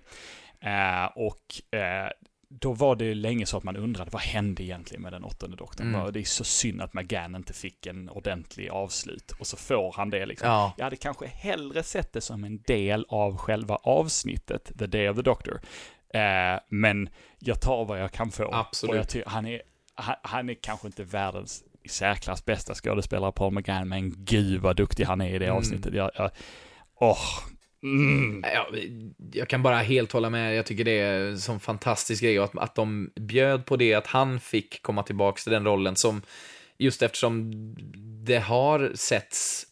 Eh, och eh, då var det länge så att man undrade, vad hände egentligen med den åttonde doktorn? Mm. Det är så synd att McGann inte fick en ordentlig avslut. Och så får han det liksom. Ja. Jag hade kanske hellre sett det som en del av själva avsnittet, The Day of the Doctor. Eh, men jag tar vad jag kan få. Absolut. Han, är, han, han är kanske inte världens i särklass bästa skådespelare Paul McGann, men gud vad duktig han är i det Mm. avsnittet. Jag, jag, åh, mm. Ja, jag kan bara helt hålla med. Jag tycker det är en sån fantastisk grej att, att de bjöd på det, att han fick komma tillbaka till den rollen som, just eftersom det har setts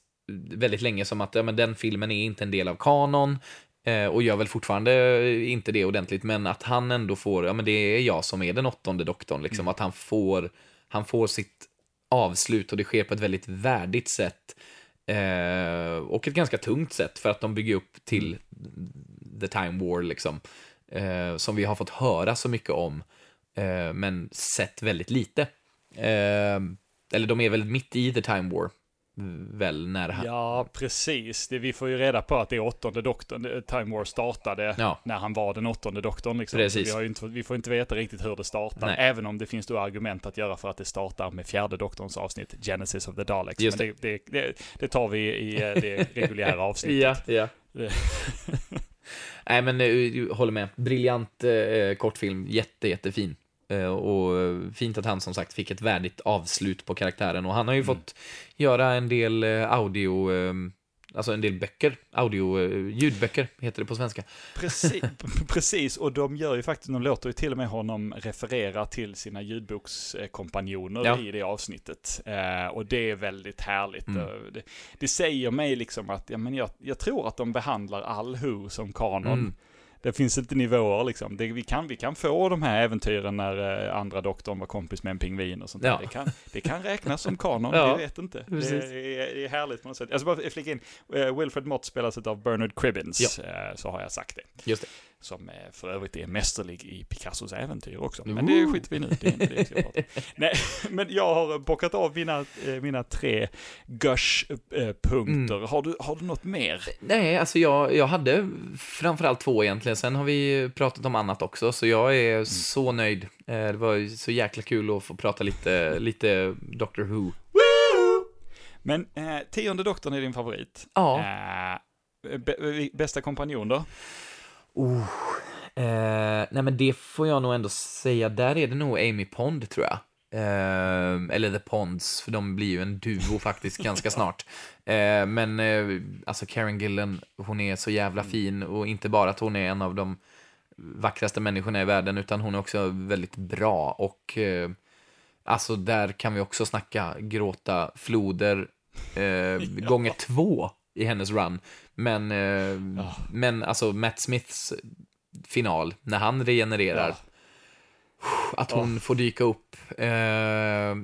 väldigt länge som att ja, men den filmen är inte en del av kanon eh, och gör väl fortfarande inte det ordentligt, men att han ändå får, ja men det är jag som är den åttonde doktorn, liksom, att han får, han får sitt avslut och det sker på ett väldigt värdigt sätt. Eh, och ett ganska tungt sätt för att de bygger upp till The Time War, liksom. Eh, som vi har fått höra så mycket om, eh, men sett väldigt lite. Eh, eller de är väl mitt i The Time War, väl, när han... Ja, precis. Det, vi får ju reda på att det är åttonde doktorn. eh, Time War startade Ja. när han var den åttonde doktorn. Liksom. Precis. Vi, inte, vi får inte veta riktigt hur det startar. Nej. Även om det finns då argument att göra för att det startar med fjärde doktorns avsnitt, Genesis of the Daleks. Just Men det, det, det, det tar vi i eh, det reguljära avsnittet. Ja, ja. Nej, men uh, håller med. Briljant eh, kortfilm, jätte, jättefin. Eh, och fint att han som sagt fick ett värdigt avslut på karaktären. Och han har ju fått göra en del eh, audio, eh, alltså en del böcker, audio, ljudböcker heter det på svenska. Precis, precis, och de gör ju faktiskt, de låter ju till och med honom referera till sina ljudbokskompanjoner Ja. i det avsnittet. Och det är väldigt härligt. Mm. Det säger mig liksom att, ja men jag, jag tror att de behandlar all Who som kanon. Mm. Det finns inte nivåer liksom. Det, vi, kan, vi kan få de här äventyren när eh, andra doktorn var kompis med en pingvin och sånt Ja. där. Det kan, det kan räknas som kanon, Ja, jag vet inte. Det är, det är härligt på något sätt. Jag ska bara flika in, eh, Wilfred Mott spelas av Bernard Cribbins, eh, så har jag sagt det. Just det. Som eh, för övrigt är mästerlig i Picassos äventyr också. Men det skiter vi nu det är inte det jag ska prata om. Nej, men jag har bockat av mina, eh, mina tre gush-punkter. Har, du, har du något mer? Nej, alltså jag, jag hade framförallt två egentligen. Sen har vi pratat om annat också, så jag är så nöjd. Eh, Det var så jäkla kul att få prata lite, lite Doctor Who. Men eh, tionde doktorn är din favorit. Ja. Eh, bästa kompanjon då? Oh. Eh, nej men det får jag nog ändå säga, där är det nog Amy Pond tror jag. Eh, eller The Ponds, för de blir ju en duo faktiskt ganska snart. Eh, men eh, alltså Karen Gillan, hon är så jävla fin och inte bara att hon är en av de vackraste människorna i världen, utan hon är också väldigt bra och eh, alltså där kan vi också snacka gråta floder eh, gånger två i hennes run. Men, eh, Ja. men alltså Matt Smiths final, när han regenererar, Ja. att hon får dyka upp eh,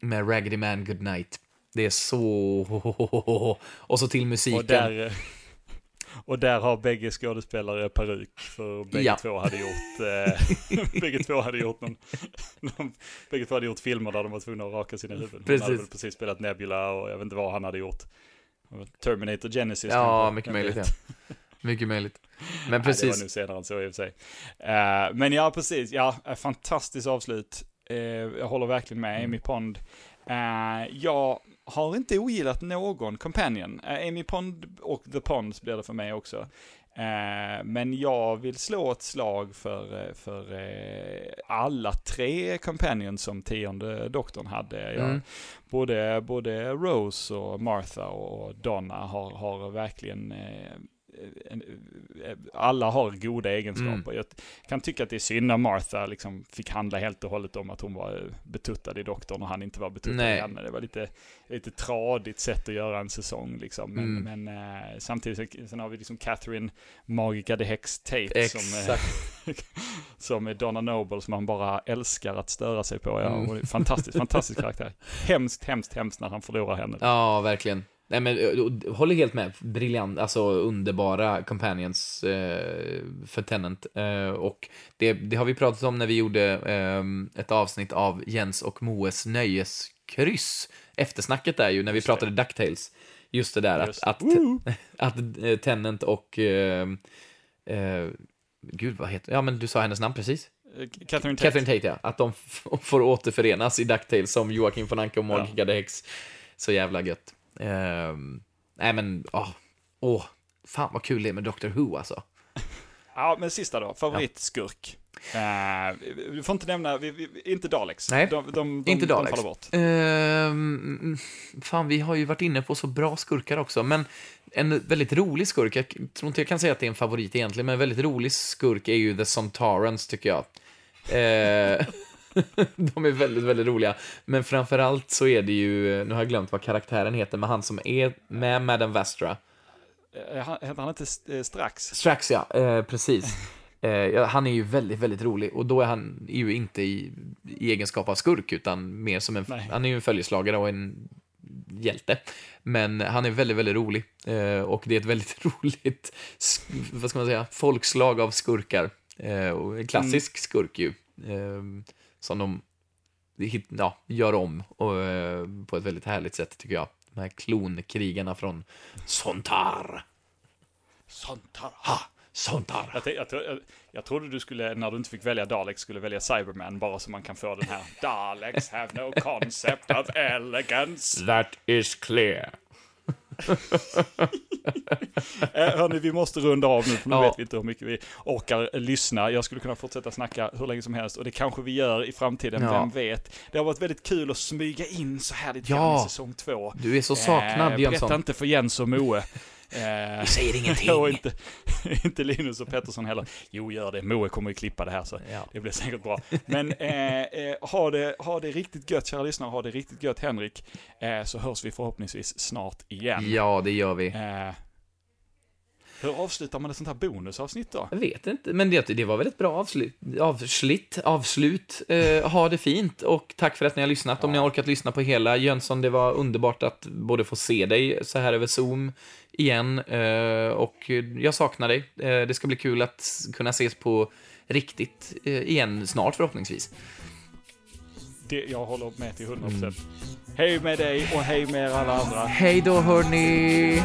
med Raggedy Man Goodnight. Det är så... Och så till musiken. Och där, eh, och där har bägge skådespelare peruk, för bägge Ja. två hade gjort, eh, bägge två hade gjort någon, någon, bägge två hade gjort filmer där de var tvungna att raka sina huvuden. Hon Precis. hade väl precis spelat Nebula och jag vet inte vad han hade gjort. Terminator Genesis Ja, mycket möjligt. Ja. Mycket möjligt. Men Nej, det precis. var nu senare än så i och för sig. Eh, men ja, precis. Ja, eh, fantastiskt avslut. Eh, jag håller verkligen med Amy Pond. Eh, jag har inte ogillat någon companion. Amy Pond och The Ponds blir det för mig också. Eh, men jag vill slå ett slag för, eh, för eh, alla tre companions som tionde doktorn hade. Jag, Mm. både, både Rose och Martha och Donna har, har verkligen en, alla har goda egenskaper. Mm. Jag kan tycka att det är synd när Martha liksom fick handla helt och hållet om att hon var eh, betuttad i doktorn och han inte var betuttad Nej. i henne. Det var lite, lite tradigt sätt att göra en säsong liksom. Men, Mm. men eh, samtidigt, sen har vi liksom Catherine Magica the Hex Tate som, eh, Exakt. som är Donna Noble som man bara älskar att störa sig på. Ja, Mm. fantastisk, fantastisk karaktär. Hemskt, hemskt, hemskt när han förlorar henne. Ja, verkligen. Nej, men eh, håller helt med. Briljant, alltså underbara companions eh, för Tennant. Eh, och det, det har vi pratat om när vi gjorde eh, ett avsnitt av Jens och Moes nöjeskryss. Eftersnacket där ju, när vi pratade DuckTales. Just det där Just- att, att, att eh, Tennant och... Eh, gud, vad heter... Ja, men du sa hennes namn precis. Catherine Tate. Catherine Tate, ja. Att de får återförenas i DuckTales som Joakim von Anka och Magica the Hex. Så jävla gött. Ehm, nej men, åh, åh, fan vad kul det är med Doctor Who alltså. Ja, men sista då. Favoritskurk. Eh, du får inte nämna, vi, vi, inte Daleks. Nej, de, de, de, inte de Daleks. faller bort. Ehm, fan, vi har ju varit inne på så bra skurkar också, men en väldigt rolig skurk, jag tror inte jag kan säga att det är en favorit egentligen, men en väldigt rolig skurk är ju The Sontarans, tycker jag. Eh, de är väldigt, väldigt roliga. Men framförallt så är det ju, nu har jag glömt vad karaktären heter, men han som är med Madame Vastra. Eh, han- Heter han inte eh, strax? Strax, ja. Eh, precis. Eh, han är ju väldigt, väldigt rolig. Och då är han ju inte i, i egenskap av skurk, utan mer som en... Nej. Han är ju en följeslagare och en hjälte. Men han är väldigt, väldigt rolig. Eh, och det är ett väldigt roligt, vad ska man säga, folkslag av skurkar. Eh, och en klassisk skurk ju. Som de ja, gör om och, eh, på ett väldigt härligt sätt, tycker jag. De här klonkrigarna från Sontar. Sontar. Ha! Sontar. Jag, jag, jag, jag trodde du skulle, när du inte fick välja Daleks, skulle välja Cyberman, bara så man kan få den här Daleks have no concept of elegance. That is clear. Eh, hörni, vi måste runda av nu, för nu Ja. vet vi inte hur mycket vi orkar eh, lyssna. Jag skulle kunna fortsätta snacka hur länge som helst, och det kanske vi gör i framtiden, Ja. vem vet. Det har varit väldigt kul att smyga in så här lite Ja. grann i säsong två. Du är så saknad, Eh, Jönsson. Berätta inte för Jens och Moe. Eh, Vi säger ingenting. och inte, inte Linus och Pettersson heller. Jo, gör det. Moe kommer ju klippa det här, så Ja. det blir säkert bra. Men eh, eh, ha, det, ha det riktigt gött, kära lyssnare. Ha det riktigt gött, Henrik. Eh, så hörs vi förhoppningsvis snart igen. Ja, det gör vi. Eh, hur avslutar man ett sånt här bonusavsnitt då? Jag vet inte, men det, det var väl ett bra avslut. Avslut. avslut. Eh, ha det fint och tack för att ni har lyssnat. Om ni har orkat lyssna på hela. Jönsson, det var underbart att både få se dig så här över Zoom igen eh, och jag saknar dig. Eh, det ska bli kul att kunna ses på riktigt eh, igen snart förhoppningsvis. Det, jag håller med till 100%. Hej med dig och hej med er alla andra. Hej då hörni!